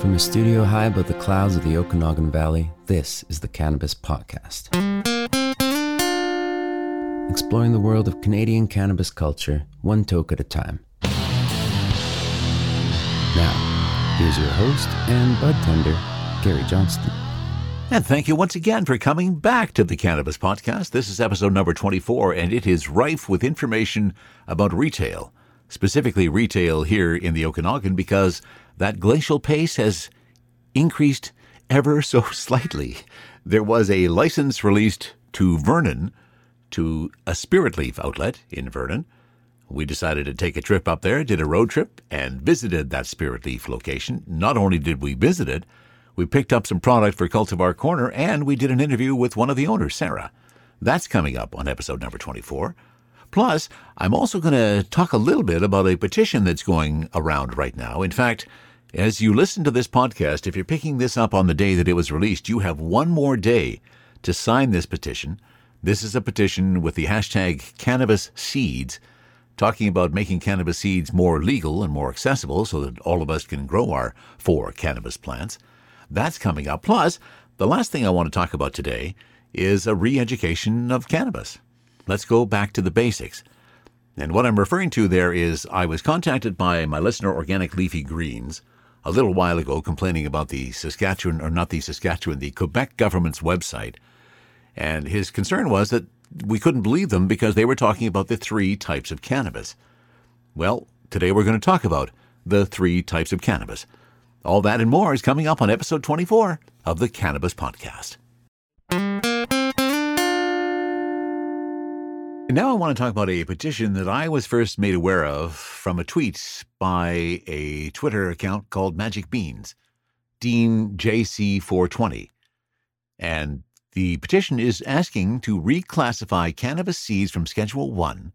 From a studio high above the clouds of the Okanagan Valley, this is the Cannabis Podcast. Exploring the world of Canadian cannabis culture, one toke at a time. Now, here's your host and bud tender, Gary Johnston. And thank you once again for coming back to the Cannabis Podcast. This is episode number 24, and it is rife with information about retail, specifically retail here in the Okanagan, because that glacial pace has increased ever so slightly. There was a license released to Vernon, to a Spirit Leaf outlet in Vernon. We decided to take a trip up there, did a road trip, and visited that Spirit Leaf location. Not only did we visit it, we picked up some product for Cultivar Corner, and we did an interview with one of the owners, Sarah. That's coming up on episode number 24. Plus, I'm also going to talk a little bit about a petition that's going around right now. In fact, as you listen to this podcast, if you're picking this up on the day that it was released, you have one more day to sign this petition. This is a petition with the hashtag cannabis seeds, talking about making cannabis seeds more legal and more accessible so that all of us can grow our four cannabis plants. That's coming up. Plus, the last thing I want to talk about today is a re education of cannabis. Let's go back to the basics. And what I'm referring to there is I was contacted by my listener, Organic Leafy Greens, a little while ago complaining about the Saskatchewan, or not the Saskatchewan, the Quebec government's website. And his concern was that we couldn't believe them because they were talking about the three types of cannabis. Well, today we're going to talk about the three types of cannabis. All that and more is coming up on episode 24 of the Cannabis Podcast. Now I want to talk about a petition that I was first made aware of from a tweet by a Twitter account called Magic Beans, Dean JC420. And the petition is asking to reclassify cannabis seeds from Schedule 1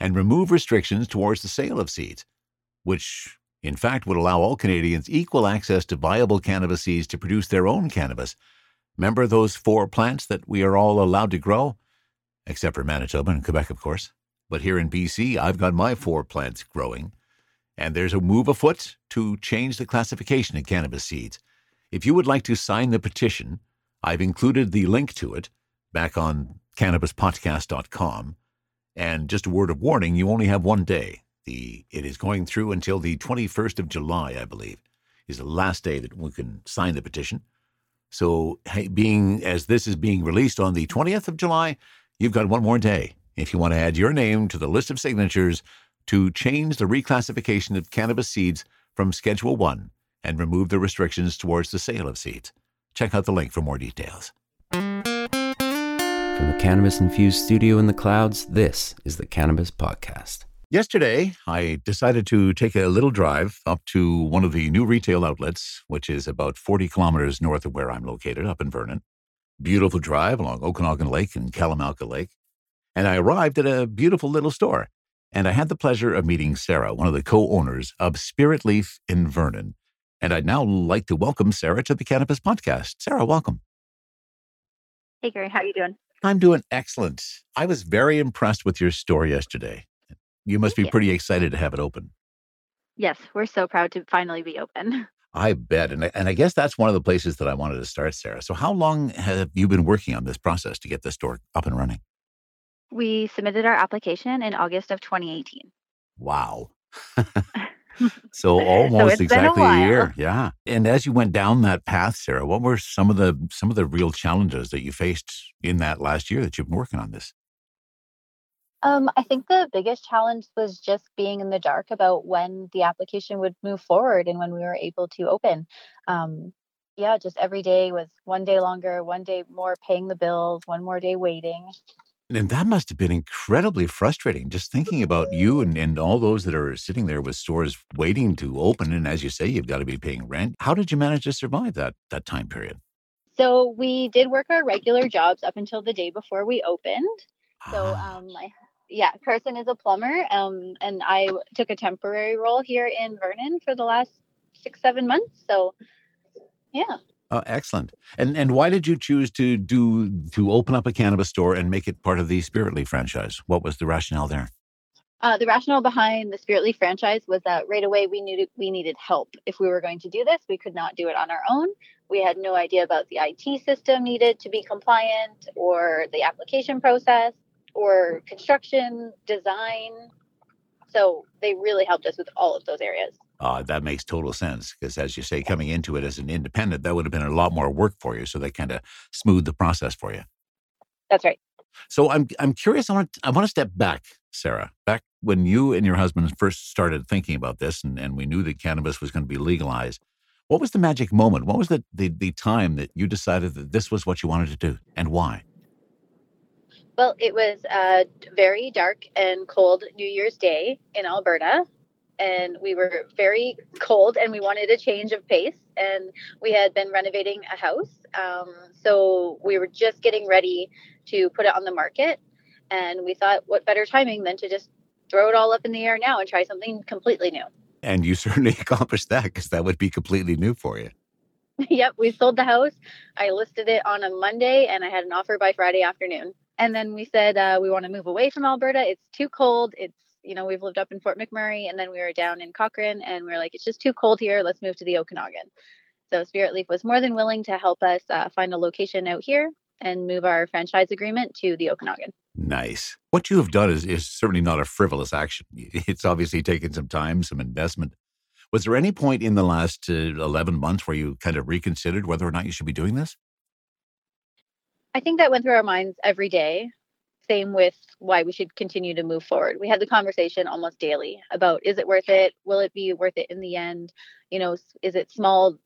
and remove restrictions towards the sale of seeds, which in fact would allow all Canadians equal access to viable cannabis seeds to produce their own cannabis. Remember those four plants that we are all allowed to grow? Except for Manitoba and Quebec, of course. But here in BC, I've got my four plants growing, and there's a move afoot to change the classification of cannabis seeds. If you would like to sign the petition, I've included the link to it back on cannabispodcast.com. And just a word of warning, you only have one day. The it is going through until the 21st of July, I believe, is the last day that we can sign the petition. So, being as this is being released on the 20th of July, You've got one more day if you want to add your name to the list of signatures to change the reclassification of cannabis seeds from Schedule 1 and remove the restrictions towards the sale of seeds. Check out the link for more details. From the cannabis infused studio in the clouds, this is the Cannabis Podcast. Yesterday, I decided to take a little drive up to one of the new retail outlets, which is about 40 kilometers north of where I'm located, up in Vernon beautiful drive along Okanagan Lake and Kalamalka Lake. And I arrived at a beautiful little store. And I had the pleasure of meeting Sarah, one of the co owners of Spirit Leaf in Vernon. And I'd now like to welcome Sarah to the Cannabis Podcast. Sarah, welcome. Hey, Gary, how are you doing? I'm doing excellent. I was very impressed with your store yesterday. You must Thank be you. pretty excited to have it open. Yes, we're so proud to finally be open. I bet. And I, and I guess that's one of the places that I wanted to start, Sarah. So, how long have you been working on this process to get the store up and running? We submitted our application in August of 2018. Wow. so almost so exactly a, a, year. Yeah. And as you went down that path, Sarah, what were some of the some of the real challenges that you faced in that last year that you've been working on this? Um, I think the biggest challenge was just being in the dark about when the application would move forward and when we were able to open. Um, yeah, just every day was one day longer, one day more paying the bills, one more day waiting. And that must have been incredibly frustrating, just thinking about you and, and all those that are sitting there with stores waiting to open. And as you say, you've got to be paying rent. How did you manage to survive that that time period? So we did work our regular jobs up until the day before we opened. So ah. um, I yeah, Carson is a plumber, um, and I took a temporary role here in Vernon for the last six, seven months. So, yeah. Oh, excellent. And and why did you choose to do to open up a cannabis store and make it part of the Spirit Leaf franchise? What was the rationale there? Uh, the rationale behind the Spirit Leaf franchise was that right away we knew we needed help. If we were going to do this, we could not do it on our own. We had no idea about the IT system needed to be compliant, or the application process, or construction design. So they really helped us with all of those areas. Uh, that makes total sense because, as you say, coming into it as an independent, that would have been a lot more work for you. So they kind of smoothed the process for you. That's right. So I'm I'm curious. I want to, I want to step back, Sarah, back when you and your husband first started thinking about this, and, and we knew that cannabis was going to be legalized. What was the magic moment? What was the, the the time that you decided that this was what you wanted to do, and why? Well, it was a very dark and cold New Year's Day in Alberta, and we were very cold, and we wanted a change of pace. And we had been renovating a house, um, so we were just getting ready to put it on the market. And we thought, what better timing than to just throw it all up in the air now and try something completely new. And you certainly accomplished that because that would be completely new for you. yep, we sold the house. I listed it on a Monday and I had an offer by Friday afternoon. And then we said uh, we want to move away from Alberta. It's too cold. It's, you know, we've lived up in Fort McMurray and then we were down in Cochrane and we are like, it's just too cold here. Let's move to the Okanagan. So Spirit Leaf was more than willing to help us uh, find a location out here and move our franchise agreement to the Okanagan. Nice. What you have done is, is certainly not a frivolous action. It's obviously taken some time, some investment. Was there any point in the last uh, 11 months where you kind of reconsidered whether or not you should be doing this? I think that went through our minds every day. Same with why we should continue to move forward. We had the conversation almost daily about is it worth it? Will it be worth it in the end? You know, is it small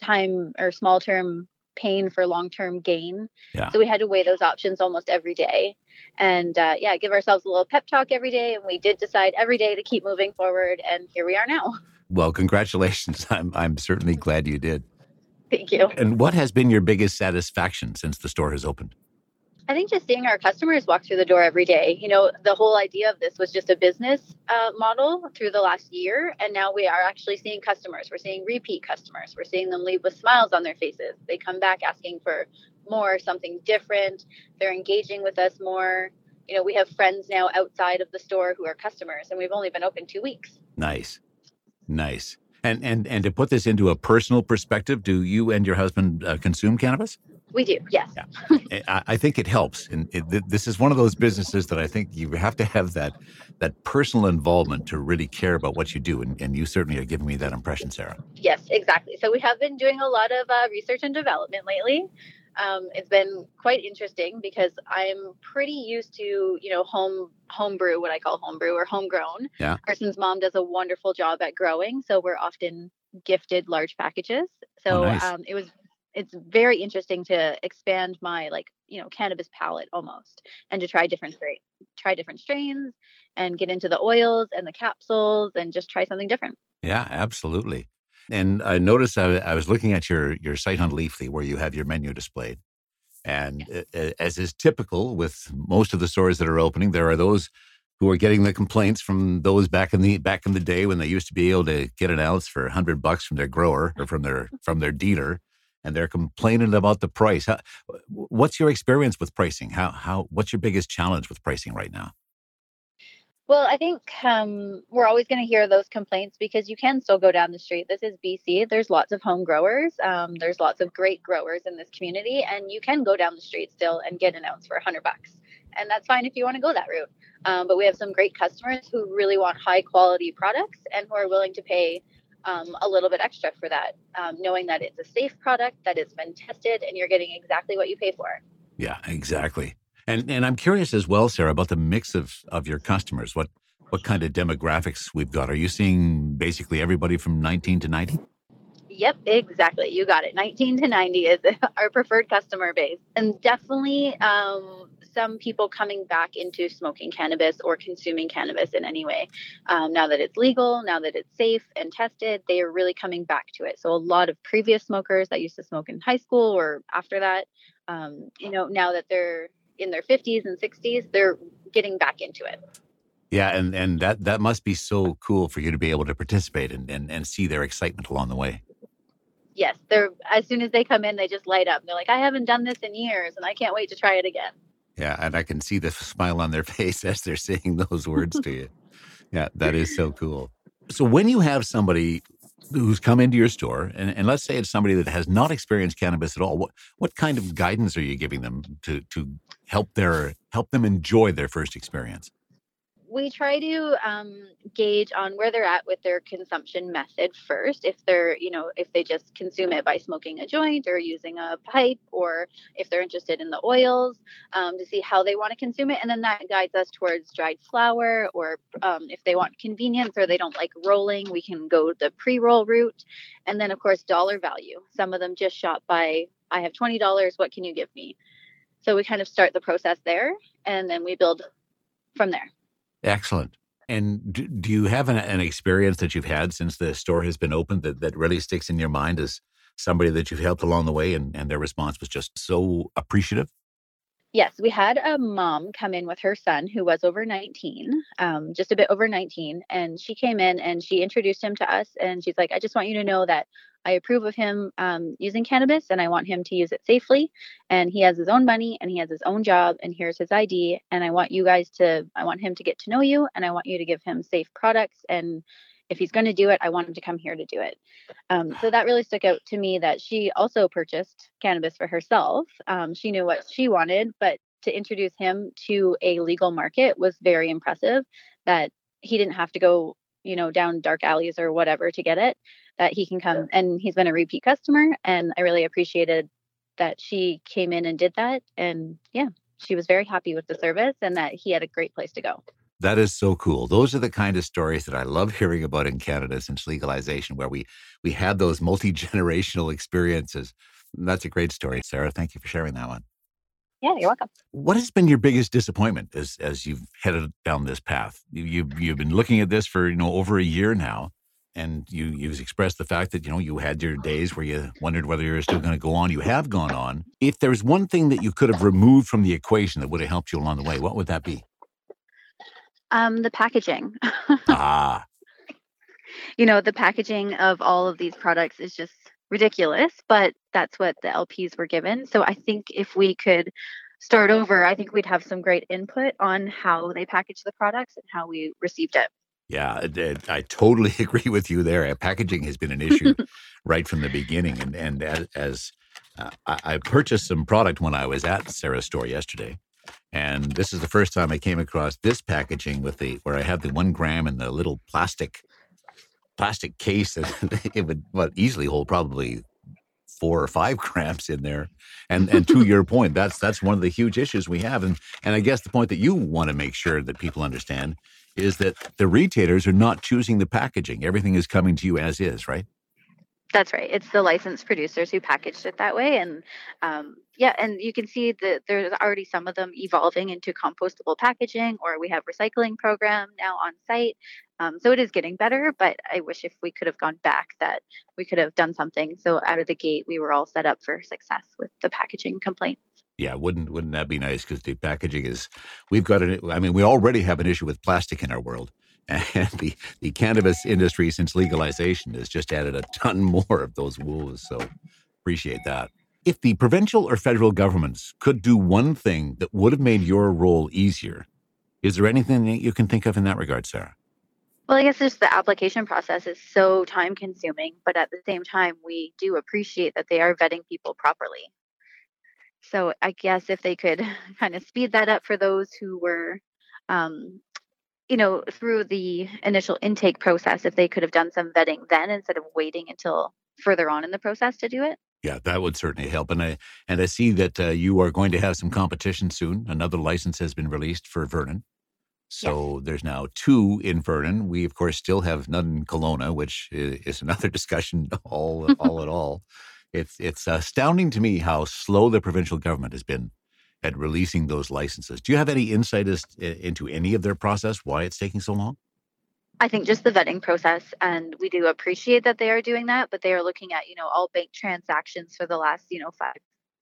time or small term pain for long term gain. Yeah. So we had to weigh those options almost every day. And uh, yeah, give ourselves a little pep talk every day. And we did decide every day to keep moving forward. And here we are now. Well, congratulations. I'm, I'm certainly glad you did. Thank you. And what has been your biggest satisfaction since the store has opened? I think just seeing our customers walk through the door every day. You know, the whole idea of this was just a business uh, model through the last year. And now we are actually seeing customers. We're seeing repeat customers. We're seeing them leave with smiles on their faces. They come back asking for more, something different. They're engaging with us more. You know, we have friends now outside of the store who are customers, and we've only been open two weeks. Nice. Nice. And, and, and to put this into a personal perspective, do you and your husband uh, consume cannabis? We do, yes. Yeah. I, think it helps, and it, this is one of those businesses that I think you have to have that that personal involvement to really care about what you do, and, and you certainly are giving me that impression, Sarah. Yes, exactly. So we have been doing a lot of uh, research and development lately. Um, it's been quite interesting because I'm pretty used to, you know, home homebrew, what I call homebrew or homegrown. Yeah. Carson's mom does a wonderful job at growing, so we're often gifted large packages. So oh, nice. um, it was it's very interesting to expand my like you know cannabis palette almost and to try different strains try different strains and get into the oils and the capsules and just try something different yeah absolutely and i noticed i, I was looking at your your site on leafly where you have your menu displayed and yes. as is typical with most of the stores that are opening there are those who are getting the complaints from those back in the back in the day when they used to be able to get an ounce for 100 bucks from their grower or from their from their dealer and they're complaining about the price. How, what's your experience with pricing? How how what's your biggest challenge with pricing right now? Well, I think um, we're always going to hear those complaints because you can still go down the street. This is BC. There's lots of home growers. Um, there's lots of great growers in this community, and you can go down the street still and get an ounce for 100 bucks. And that's fine if you want to go that route. Um, but we have some great customers who really want high quality products and who are willing to pay um, a little bit extra for that, um, knowing that it's a safe product, that it's been tested, and you're getting exactly what you pay for. Yeah, exactly. And and I'm curious as well, Sarah, about the mix of of your customers. What what kind of demographics we've got? Are you seeing basically everybody from 19 to 90? Yep, exactly. You got it. 19 to 90 is our preferred customer base. And definitely um, some people coming back into smoking cannabis or consuming cannabis in any way. Um, now that it's legal, now that it's safe and tested, they are really coming back to it. So a lot of previous smokers that used to smoke in high school or after that, um, you know, now that they're in their 50s and 60s, they're getting back into it. Yeah, and and that that must be so cool for you to be able to participate and and, and see their excitement along the way yes, they're as soon as they come in, they just light up. They're like, I haven't done this in years, and I can't wait to try it again. Yeah, and I can see the smile on their face as they're saying those words to you. Yeah, that is so cool. So when you have somebody who's come into your store, and, and let's say it's somebody that has not experienced cannabis at all, what what kind of guidance are you giving them to to help their help them enjoy their first experience? We try to um, gauge on where they're at with their consumption method first. If they're, you know, if they just consume it by smoking a joint or using a pipe, or if they're interested in the oils, um, to see how they want to consume it. And then that guides us towards dried flower, or um, if they want convenience or they don't like rolling, we can go the pre roll route. And then, of course, dollar value. Some of them just shop by, I have $20, what can you give me? So we kind of start the process there and then we build from there. Excellent. And do, do you have an, an, experience that you've had since the store has been opened that, that really sticks in your mind as somebody that you've helped along the way and, and their response was just so appreciative? Yes, we had a mom come in with her son who was over 19, um, just a bit over 19. And she came in and she introduced him to us. And she's like, I just want you to know that I approve of him um, using cannabis and I want him to use it safely. And he has his own money and he has his own job and here's his ID. And I want you guys to, I want him to get to know you and I want you to give him safe products. And if he's going to do it, I want him to come here to do it. Um, so that really stuck out to me that she also purchased cannabis for herself. Um, she knew what she wanted, but to introduce him to a legal market was very impressive that he didn't have to go you know down dark alleys or whatever to get it that he can come and he's been a repeat customer and I really appreciated that she came in and did that and yeah she was very happy with the service and that he had a great place to go. That is so cool. Those are the kind of stories that I love hearing about in Canada since legalization, where we we had those multi generational experiences. That's a great story, Sarah. Thank you for sharing that one. Yeah, you're welcome. What has been your biggest disappointment as as you've headed down this path? You, you've you've been looking at this for you know over a year now and you you've expressed the fact that you know you had your days where you wondered whether you're still going to go on. You have gone on. If there's one thing that you could have removed from the equation that would have helped you along the way, what would that be? Um, the packaging. ah. You know, the packaging of all of these products is just ridiculous, but that's what the LPs were given. So I think if we could start over, I think we'd have some great input on how they package the products and how we received it. Yeah, I, I totally agree with you there. Packaging has been an issue right from the beginning, and and as, as uh, I, I, purchased some product when I was at Sarah's store yesterday, and this is the first time I came across this packaging with the where I had the one gram in the little plastic plastic case that it would what easily hold probably four or five grams in there. And and to your point, that's that's one of the huge issues we have. And and I guess the point that you want to make sure that people understand is that the retailers are not choosing the packaging. Everything is coming to you as is, right? That's right. It's the licensed producers who packaged it that way, and um, yeah, and you can see that there's already some of them evolving into compostable packaging, or we have recycling program now on site. Um, so it is getting better, but I wish if we could have gone back, that we could have done something. So out of the gate, we were all set up for success with the packaging complaints. Yeah, wouldn't wouldn't that be nice? Because the packaging is, we've got an. I mean, we already have an issue with plastic in our world, and the the cannabis industry since legalization has just added a ton more of those woes. So appreciate that. If the provincial or federal governments could do one thing that would have made your role easier, is there anything that you can think of in that regard, Sarah? Well, I guess just the application process is so time consuming, but at the same time, we do appreciate that they are vetting people properly. So I guess if they could kind of speed that up for those who were, um, you know, through the initial intake process, if they could have done some vetting then instead of waiting until further on in the process to do it. Yeah, that would certainly help. And I and I see that uh, you are going to have some competition soon. Another license has been released for Vernon. So yes. there's now two in Vernon. We of course still have none in Kelowna, which is another discussion all all at all. It's it's astounding to me how slow the provincial government has been at releasing those licenses. Do you have any insight as, into any of their process? Why it's taking so long? I think just the vetting process, and we do appreciate that they are doing that. But they are looking at you know all bank transactions for the last you know five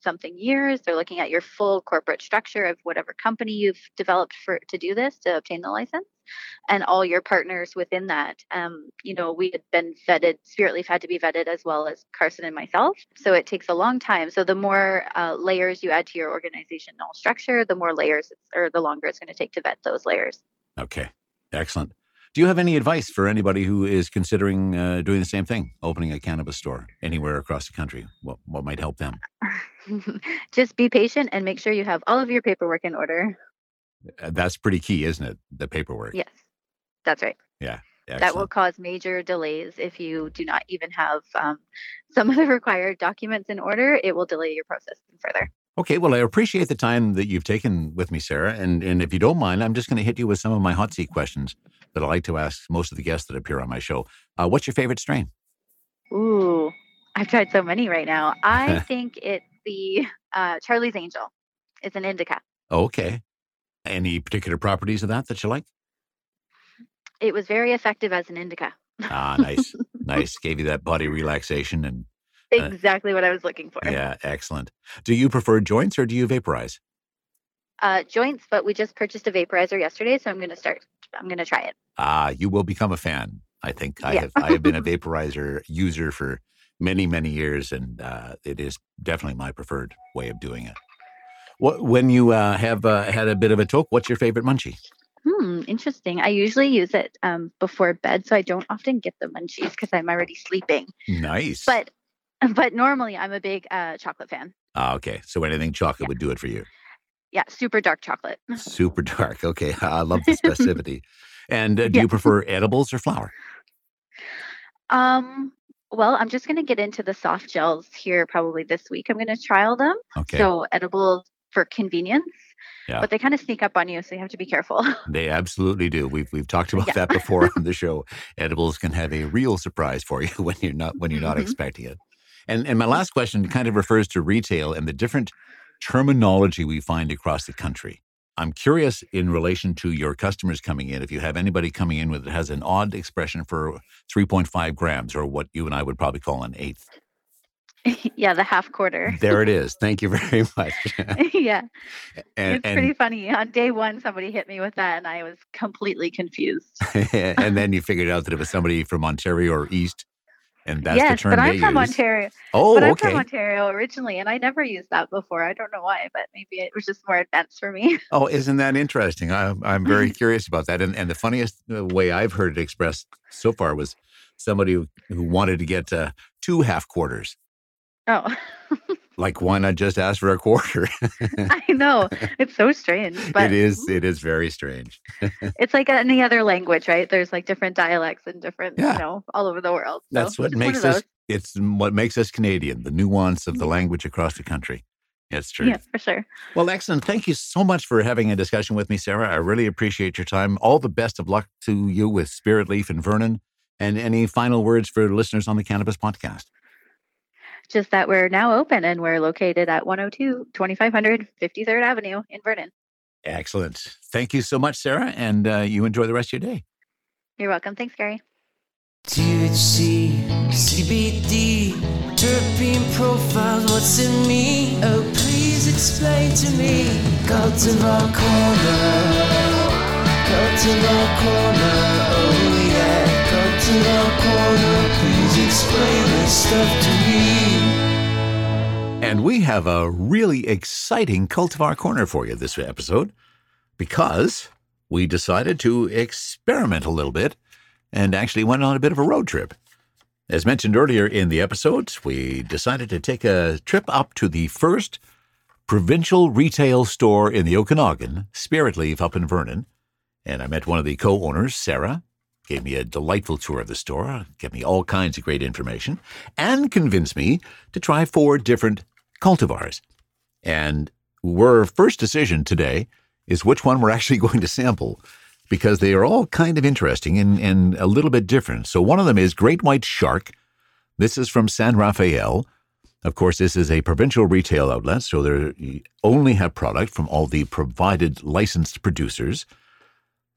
something years. They're looking at your full corporate structure of whatever company you've developed for to do this to obtain the license, and all your partners within that. Um, you know, we had been vetted. Spiritleaf had to be vetted as well as Carson and myself. So it takes a long time. So the more uh, layers you add to your organizational structure, the more layers or the longer it's going to take to vet those layers. Okay, excellent. Do you have any advice for anybody who is considering uh, doing the same thing, opening a cannabis store anywhere across the country? What what might help them? Just be patient and make sure you have all of your paperwork in order. Uh, That's pretty key, isn't it? The paperwork. Yes, that's right. Yeah. That will cause major delays if you do not even have um, some of the required documents in order. It will delay your process further. Okay, well, I appreciate the time that you've taken with me, Sarah. And and if you don't mind, I'm just going to hit you with some of my hot seat questions that I like to ask most of the guests that appear on my show. Uh, what's your favorite strain? Ooh, I've tried so many right now. I think it's the uh, Charlie's Angel. It's an indica. Okay. Any particular properties of that that you like? It was very effective as an indica. Ah, nice, nice. Gave you that body relaxation and Uh, Exactly what I was looking for. yeah, excellent. Do you prefer joints or do you vaporize? Uh, joints, but we just purchased a vaporizer yesterday, so I'm going to start. I'm going to try it. Ah, you will become a fan. I think I Yeah. have. I have been a vaporizer user for many, many years, and uh, it is definitely my preferred way of doing it. What when you uh, have uh, had a bit of a toke? What's your favorite munchie? Hmm, interesting. I usually use it um, before bed, so I don't often get the munchies because I'm already sleeping. Nice. But but normally I'm a big uh, chocolate fan. ah, okay, so anything chocolate Yeah. would do it for you. Yeah, super dark chocolate. Super dark. Okay, I love the specificity. and uh, do Yeah. you prefer edibles or flower? Um, well, I'm just going to get into the soft gels here probably this week. I'm going to trial them. Okay, So edibles for convenience, Yeah. but they kind of sneak up on you, so you have to be careful. they absolutely do. We've we've talked about Yeah. that before on the show. Edibles can have a real surprise for you when you're not when you're not Mhm. expecting it. And and my last question kind of refers to retail and the different terminology we find across the country. I'm curious in relation to your customers coming in, if you have anybody coming in with has an odd expression for 3.5 grams or what you and I would probably call an eighth. yeah, the half quarter. There it is. Thank you very much. yeah, and, it's pretty funny. On day one, somebody hit me with that, and I was completely confused. and, and then you figured out that it was somebody from Ontario or East, and that's the yes, term but I'm from use. Ontario. Oh, but I'm okay. from Ontario originally, and I never used that before. I don't know why, but maybe it was just more advanced for me. Oh, isn't that interesting? I, I'm very curious about that. And, and the funniest uh, way I've heard it expressed so far was somebody who, who wanted to get uh, two half quarters. Oh, Like, why not just ask for a quarter? I know. It's so strange, but it is. It is very strange. it's like any other language, right? There's like different dialects and different, Yeah. you know, all over the world. So That's what makes us. It's what makes us Canadian. The nuance of the mm-hmm. language across the country. It's true. Yeah, for sure. Well, excellent. Thank you so much for having a discussion with me, Sarah. I really appreciate your time. All the best of luck to you with Spirit Leaf and Vernon. And any final words for listeners on the Cannabis Podcast? Just that we're now open and we're located at 102 2500 53rd Avenue in Vernon. Excellent. Thank you so much, Sarah. And uh, you enjoy the rest of your day. You're welcome. Thanks, Gary. THC, CBD, terpene profiles, what's in me? Oh, please explain to me. Cultivar Corner, Cultivar Corner, oh yeah. Cultivar Corner, please explain this stuff to me. And we have a really exciting Cultivar Corner for you this episode because we decided to experiment a little bit and actually went on a bit of a road trip. As mentioned earlier in the episode, we decided to take a trip up to the first provincial retail store in the Okanagan, Spirit Leaf up in Vernon. And I met one of the co owners, Sarah, gave me a delightful tour of the store, gave me all kinds of great information, and convinced me to try four different cultivars. And our first decision today is which one we're actually going to sample because they are all kind of interesting and, and a little bit different. So one of them is Great White Shark. This is from San Rafael. Of course, this is a provincial retail outlet, so they only have product from all the provided licensed producers.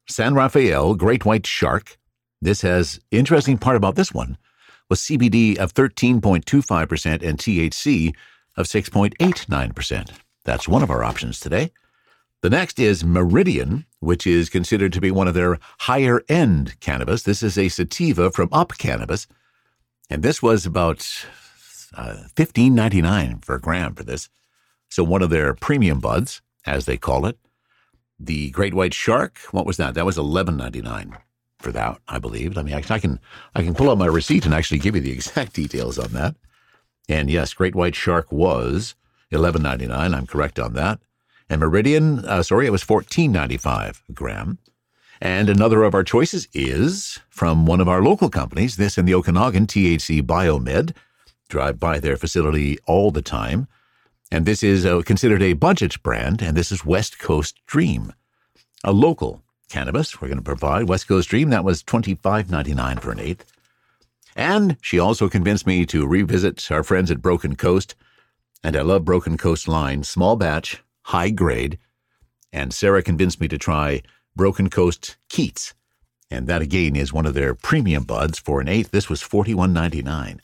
San Rafael Great White Shark. This has interesting part about this one was CBD of 13.25% and THC of 6.89%. That's one of our options today. The next is Meridian, which is considered to be one of their higher end cannabis. This is a sativa from Up Cannabis, and this was about uh, $15.99 for a gram for this. So one of their premium buds, as they call it. The Great White Shark, what was that? That was $11.99 for that, I believe. I mean, I, can I can pull out my receipt and actually give you the exact details on that. And yes, Great White Shark was eleven ninety nine. I'm correct on that. And Meridian, uh, sorry, it was fourteen ninety five gram. And another of our choices is from one of our local companies. This in the Okanagan, THC Biomed. Drive by their facility all the time. And this is uh, considered a budget brand, and this is West Coast Dream, a local cannabis. We're going to provide West Coast Dream. That was twenty five ninety nine for an eighth. And she also convinced me to revisit our friends at Broken Coast. And I love Broken Coast line, small batch, high grade. And Sarah convinced me to try Broken Coast Keats. And that again is one of their premium buds for an eighth. This was forty one ninety nine.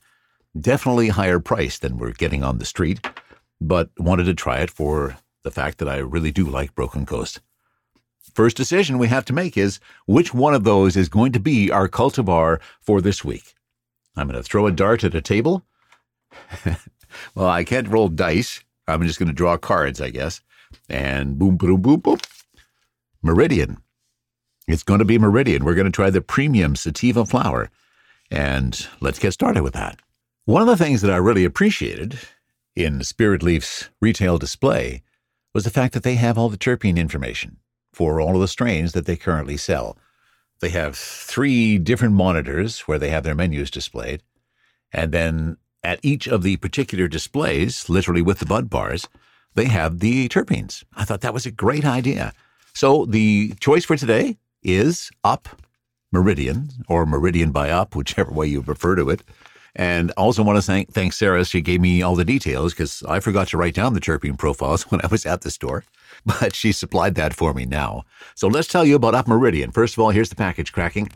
Definitely higher price than we're getting on the street but wanted to try it for the fact that I really do like Broken Coast. First decision we have to make is which one of those is going to be our cultivar for this week. I'm going to throw a dart at a table. well, I can't roll dice. I'm just going to draw cards, I guess. And boom, boom, boom, boom. Meridian. It's going to be Meridian. We're going to try the premium sativa flower. And let's get started with that. One of the things that I really appreciated in Spirit Leaf's retail display was the fact that they have all the terpene information for all of the strains that they currently sell. They have three different monitors where they have their menus displayed. And then at each of the particular displays, literally with the bud bars, they have the terpenes. I thought that was a great idea. So the choice for today is Up Meridian or Meridian by Up, whichever way you refer to it. And also want to thank, Sarah. She gave me all the details because I forgot to write down the terpene profiles when I was at the store, but she supplied that for me now. So let's tell you about Up Meridian. First of all, here's the package cracking.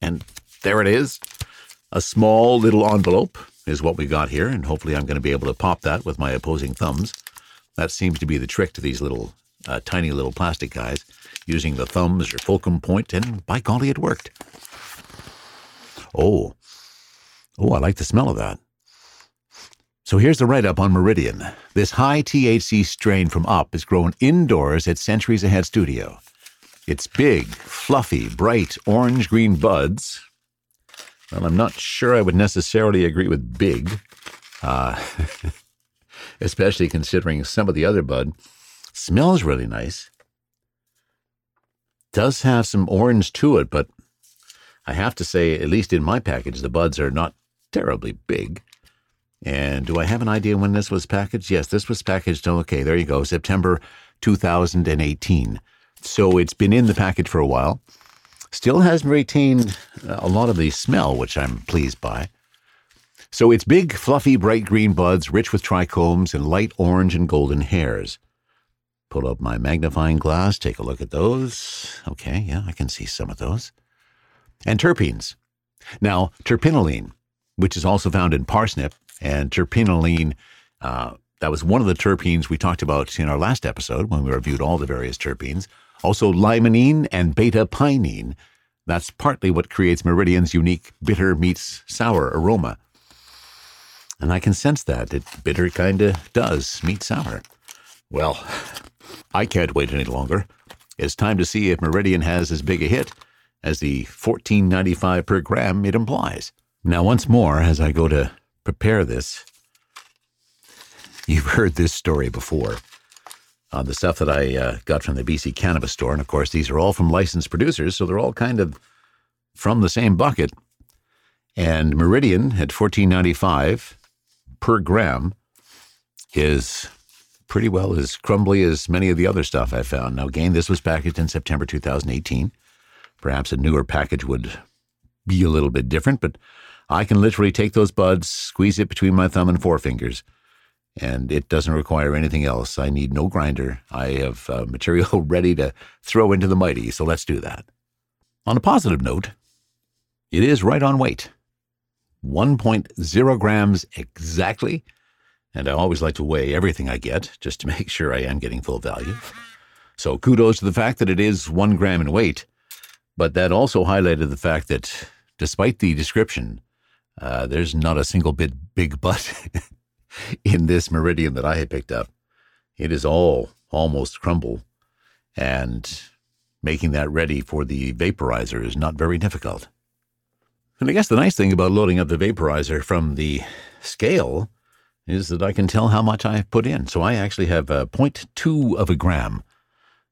And there it is. A small little envelope is what we got here. And hopefully I'm going to be able to pop that with my opposing thumbs. That seems to be the trick to these little uh, tiny little plastic guys using the thumbs or fulcrum point, and by golly, it worked. Oh, Oh, I like the smell of that. So here's the write up on Meridian. This high THC strain from Up is grown indoors at Centuries Ahead Studio. It's big, fluffy, bright orange green buds. Well, I'm not sure I would necessarily agree with big, uh, especially considering some of the other bud. Smells really nice. Does have some orange to it, but I have to say, at least in my package, the buds are not terribly big. And do I have an idea when this was packaged? Yes, this was packaged. Okay, there you go, September 2018. So it's been in the package for a while. Still hasn't retained uh, a lot of the smell, which I'm pleased by. So it's big, fluffy, bright green buds, rich with trichomes and light orange and golden hairs. Pull up my magnifying glass, take a look at those. Okay, yeah, I can see some of those. And terpenes. Now, terpinolene which is also found in parsnip and terpinolene. Uh, that was one of the terpenes we talked about in our last episode when we reviewed all the various terpenes. Also, limonene and beta pinene. That's partly what creates Meridian's unique bitter meets sour aroma. And I can sense that. It bitter kind of does meet sour. Well, I can't wait any longer. It's time to see if Meridian has as big a hit as the 14.95 per gram it implies. Now, once more, as I go to prepare this, you've heard this story before. Uh, the stuff that I uh, got from the BC Cannabis Store, and of course, these are all from licensed producers, so they're all kind of from the same bucket. And Meridian at fourteen ninety five per gram is pretty well as crumbly as many of the other stuff I found. Now, again, this was packaged in September 2018. Perhaps a newer package would be a little bit different, but I can literally take those buds, squeeze it between my thumb and forefingers, and it doesn't require anything else. I need no grinder. I have uh, material ready to throw into the mighty, so let's do that. On a positive note, it is right on weight 1.0 grams exactly. And I always like to weigh everything I get just to make sure I am getting full value. So kudos to the fact that it is one gram in weight. But that also highlighted the fact that despite the description, uh, there's not a single bit big butt in this meridian that I had picked up. It is all almost crumble. And making that ready for the vaporizer is not very difficult. And I guess the nice thing about loading up the vaporizer from the scale is that I can tell how much I've put in. So I actually have a 0.2 of a gram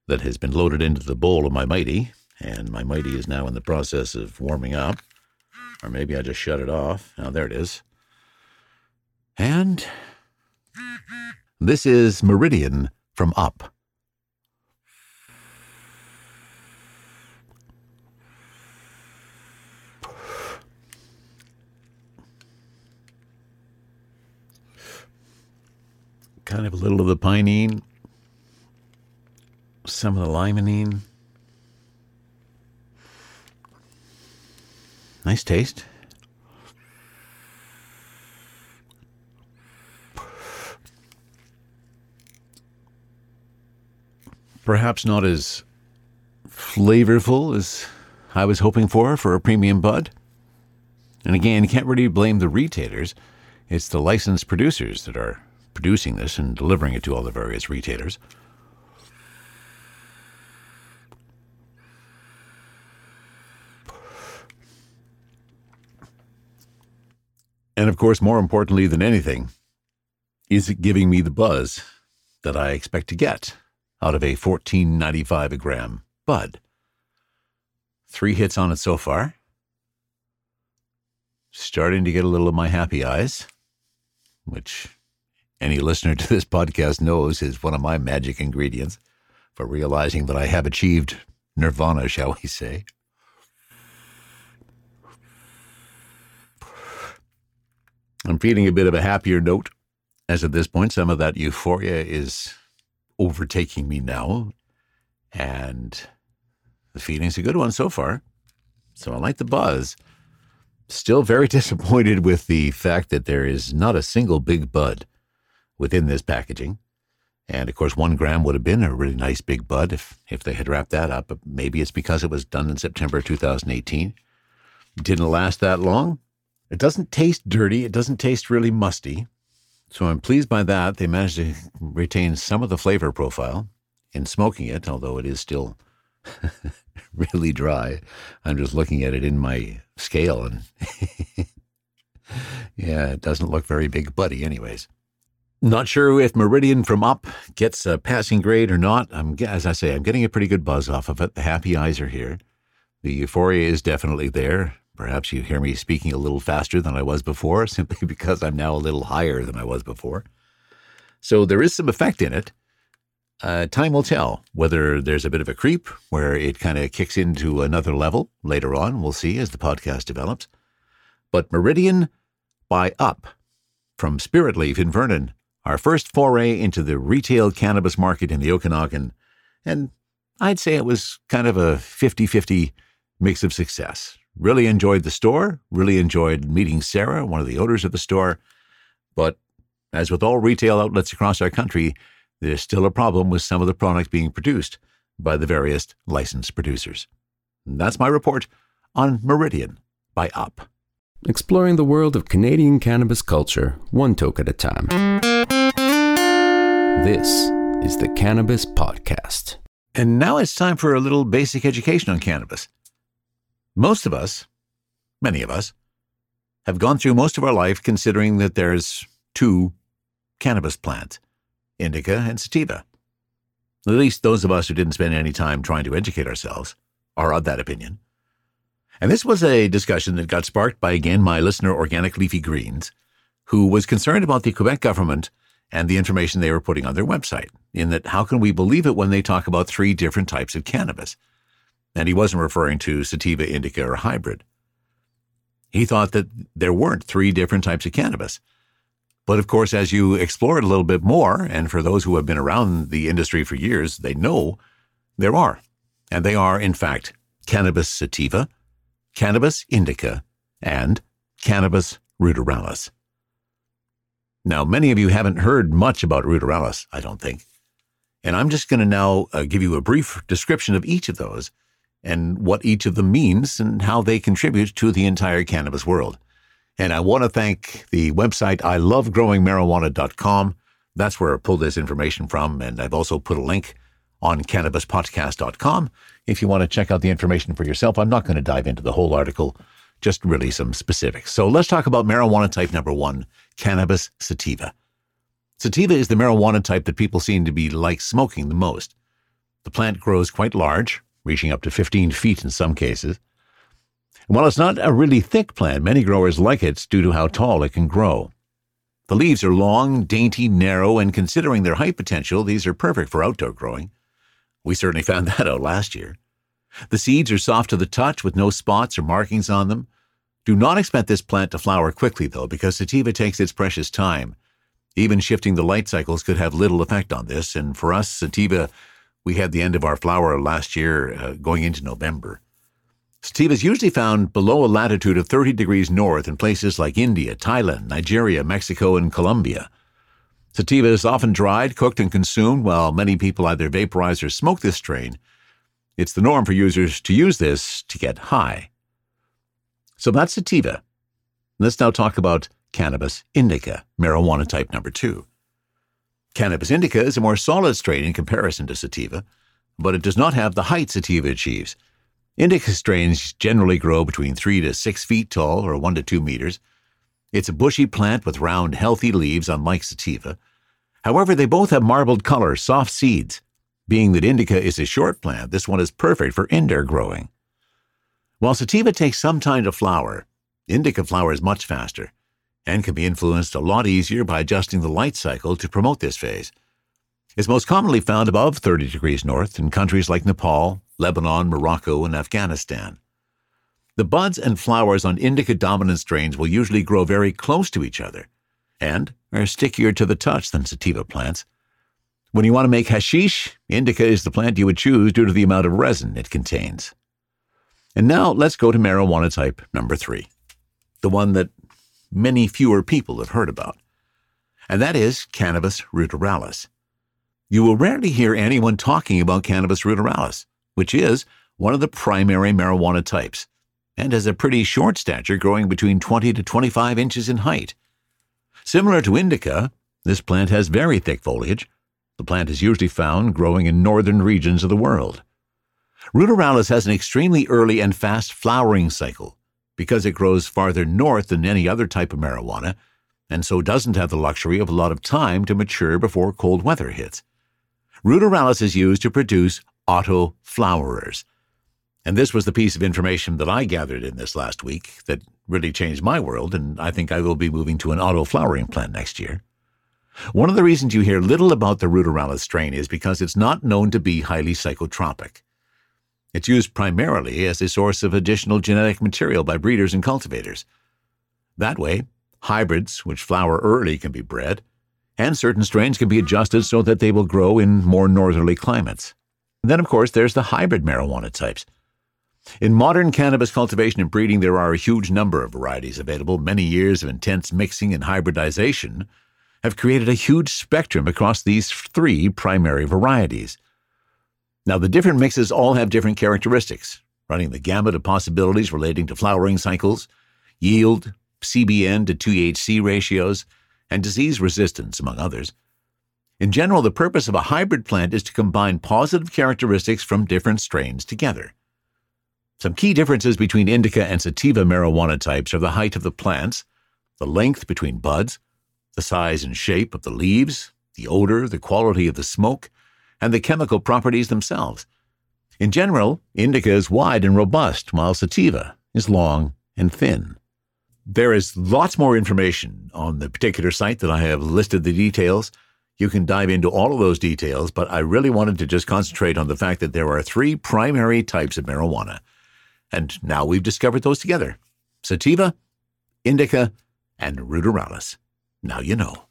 that has been loaded into the bowl of my Mighty, and my Mighty is now in the process of warming up. Or maybe I just shut it off. Now, there it is. And this is Meridian from Up. Kind of a little of the pinene, some of the limonene. Nice taste. Perhaps not as flavorful as I was hoping for for a premium bud. And again, you can't really blame the retailers. It's the licensed producers that are producing this and delivering it to all the various retailers. And of course, more importantly than anything, is it giving me the buzz that I expect to get out of a 14.95 a gram bud? Three hits on it so far. Starting to get a little of my happy eyes, which any listener to this podcast knows is one of my magic ingredients for realizing that I have achieved nirvana, shall we say. I'm feeling a bit of a happier note, as at this point, some of that euphoria is overtaking me now, and the feeling's a good one so far. So I like the buzz. Still very disappointed with the fact that there is not a single big bud within this packaging. And of course, one gram would have been a really nice big bud if, if they had wrapped that up. But maybe it's because it was done in September 2018. Didn't last that long. It doesn't taste dirty. It doesn't taste really musty. So I'm pleased by that. They managed to retain some of the flavor profile in smoking it, although it is still really dry. I'm just looking at it in my scale and yeah, it doesn't look very big buddy anyways. Not sure if Meridian from Up gets a passing grade or not. I'm, as I say, I'm getting a pretty good buzz off of it. The happy eyes are here. The euphoria is definitely there. Perhaps you hear me speaking a little faster than I was before, simply because I'm now a little higher than I was before. So there is some effect in it. Uh, time will tell whether there's a bit of a creep where it kind of kicks into another level later on. We'll see as the podcast develops. But Meridian by Up from Spirit Leaf in Vernon, our first foray into the retail cannabis market in the Okanagan. And I'd say it was kind of a 50 50 mix of success. Really enjoyed the store, really enjoyed meeting Sarah, one of the owners of the store. But as with all retail outlets across our country, there's still a problem with some of the products being produced by the various licensed producers. And that's my report on Meridian by Up. Exploring the world of Canadian cannabis culture, one toke at a time. This is the Cannabis Podcast. And now it's time for a little basic education on cannabis. Most of us, many of us, have gone through most of our life considering that there's two cannabis plants, indica and sativa. At least those of us who didn't spend any time trying to educate ourselves are of that opinion. And this was a discussion that got sparked by, again, my listener, Organic Leafy Greens, who was concerned about the Quebec government and the information they were putting on their website, in that how can we believe it when they talk about three different types of cannabis? And he wasn't referring to sativa, indica, or hybrid. He thought that there weren't three different types of cannabis. But of course, as you explore it a little bit more, and for those who have been around the industry for years, they know there are. And they are, in fact, cannabis sativa, cannabis indica, and cannabis ruderalis. Now, many of you haven't heard much about ruderalis, I don't think. And I'm just going to now uh, give you a brief description of each of those and what each of them means and how they contribute to the entire cannabis world. And I want to thank the website I love growing marijuana.com. That's where I pulled this information from. And I've also put a link on cannabispodcast.com if you want to check out the information for yourself. I'm not going to dive into the whole article, just really some specifics. So let's talk about marijuana type number one, cannabis sativa. Sativa is the marijuana type that people seem to be like smoking the most. The plant grows quite large, reaching up to 15 feet in some cases. And while it's not a really thick plant, many growers like it due to how tall it can grow. The leaves are long, dainty, narrow, and considering their height potential, these are perfect for outdoor growing. We certainly found that out last year. The seeds are soft to the touch with no spots or markings on them. Do not expect this plant to flower quickly, though, because sativa takes its precious time. Even shifting the light cycles could have little effect on this, and for us, sativa, we had the end of our flower last year uh, going into November. Sativa is usually found below a latitude of 30 degrees north in places like India, Thailand, Nigeria, Mexico, and Colombia. Sativa is often dried, cooked, and consumed, while many people either vaporize or smoke this strain. It's the norm for users to use this to get high. So that's sativa. Let's now talk about cannabis indica, marijuana type number two. Cannabis indica is a more solid strain in comparison to sativa, but it does not have the height sativa achieves. Indica strains generally grow between 3 to 6 feet tall or 1 to 2 meters. It's a bushy plant with round, healthy leaves, unlike sativa. However, they both have marbled color, soft seeds. Being that indica is a short plant, this one is perfect for indoor growing. While sativa takes some time to flower, indica flowers much faster and can be influenced a lot easier by adjusting the light cycle to promote this phase. It's most commonly found above 30 degrees north in countries like Nepal, Lebanon, Morocco, and Afghanistan. The buds and flowers on indica dominant strains will usually grow very close to each other and are stickier to the touch than sativa plants. When you want to make hashish, indica is the plant you would choose due to the amount of resin it contains. And now let's go to marijuana type number three, the one that many fewer people have heard about, and that is cannabis ruderalis. You will rarely hear anyone talking about cannabis ruderalis, which is one of the primary marijuana types and has a pretty short stature growing between 20 to 25 inches in height. Similar to indica, this plant has very thick foliage. The plant is usually found growing in northern regions of the world. Ruderalis has an extremely early and fast flowering cycle because it grows farther north than any other type of marijuana and so doesn't have the luxury of a lot of time to mature before cold weather hits. Ruderalis is used to produce auto flowerers. And this was the piece of information that I gathered in this last week that really changed my world, and I think I will be moving to an auto flowering plant next year. One of the reasons you hear little about the Ruderalis strain is because it's not known to be highly psychotropic. It's used primarily as a source of additional genetic material by breeders and cultivators. That way, hybrids, which flower early, can be bred, and certain strains can be adjusted so that they will grow in more northerly climates. And then, of course, there's the hybrid marijuana types. In modern cannabis cultivation and breeding, there are a huge number of varieties available. Many years of intense mixing and hybridization have created a huge spectrum across these three primary varieties. Now, the different mixes all have different characteristics, running the gamut of possibilities relating to flowering cycles, yield, CBN to THC ratios, and disease resistance, among others. In general, the purpose of a hybrid plant is to combine positive characteristics from different strains together. Some key differences between indica and sativa marijuana types are the height of the plants, the length between buds, the size and shape of the leaves, the odor, the quality of the smoke, and the chemical properties themselves. In general, indica is wide and robust, while sativa is long and thin. There is lots more information on the particular site that I have listed the details. You can dive into all of those details, but I really wanted to just concentrate on the fact that there are three primary types of marijuana. And now we've discovered those together sativa, indica, and ruderalis. Now you know.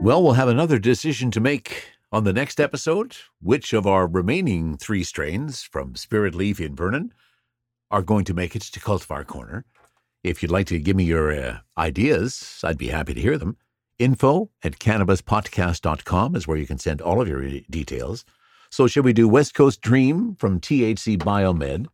Well, we'll have another decision to make on the next episode. Which of our remaining three strains from SpiritLeaf in Vernon are going to make it to Cultivar Corner? If you'd like to give me your uh, ideas, I'd be happy to hear them. Info at cannabispodcast.com is where you can send all of your details. So, should we do West Coast Dream from THC Biomed?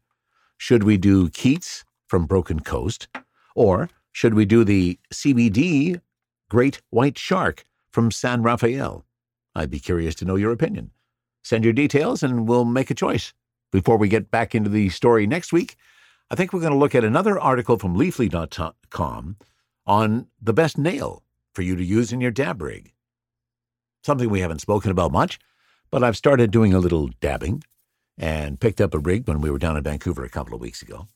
Should we do Keats from Broken Coast? Or should we do the CBD Great White Shark from San Rafael. I'd be curious to know your opinion. Send your details and we'll make a choice. Before we get back into the story next week, I think we're going to look at another article from leafly.com on the best nail for you to use in your dab rig. Something we haven't spoken about much, but I've started doing a little dabbing and picked up a rig when we were down in Vancouver a couple of weeks ago.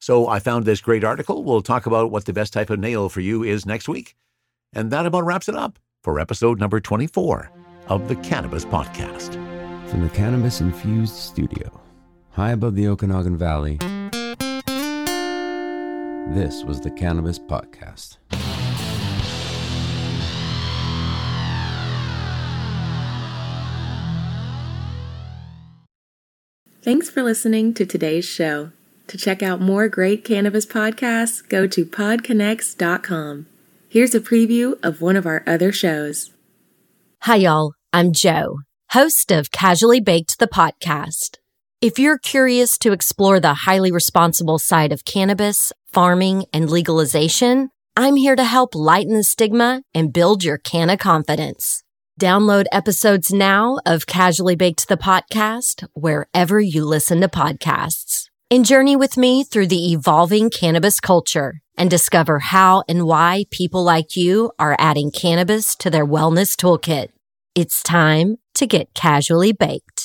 So I found this great article. We'll talk about what the best type of nail for you is next week. And that about wraps it up for episode number 24 of the Cannabis Podcast. From the cannabis infused studio, high above the Okanagan Valley, this was the Cannabis Podcast. Thanks for listening to today's show. To check out more great cannabis podcasts, go to podconnects.com. Here's a preview of one of our other shows. Hi, y'all. I'm Joe, host of Casually Baked the podcast. If you're curious to explore the highly responsible side of cannabis, farming, and legalization, I'm here to help lighten the stigma and build your canna confidence. Download episodes now of Casually Baked the podcast wherever you listen to podcasts. And journey with me through the evolving cannabis culture and discover how and why people like you are adding cannabis to their wellness toolkit. It's time to get casually baked.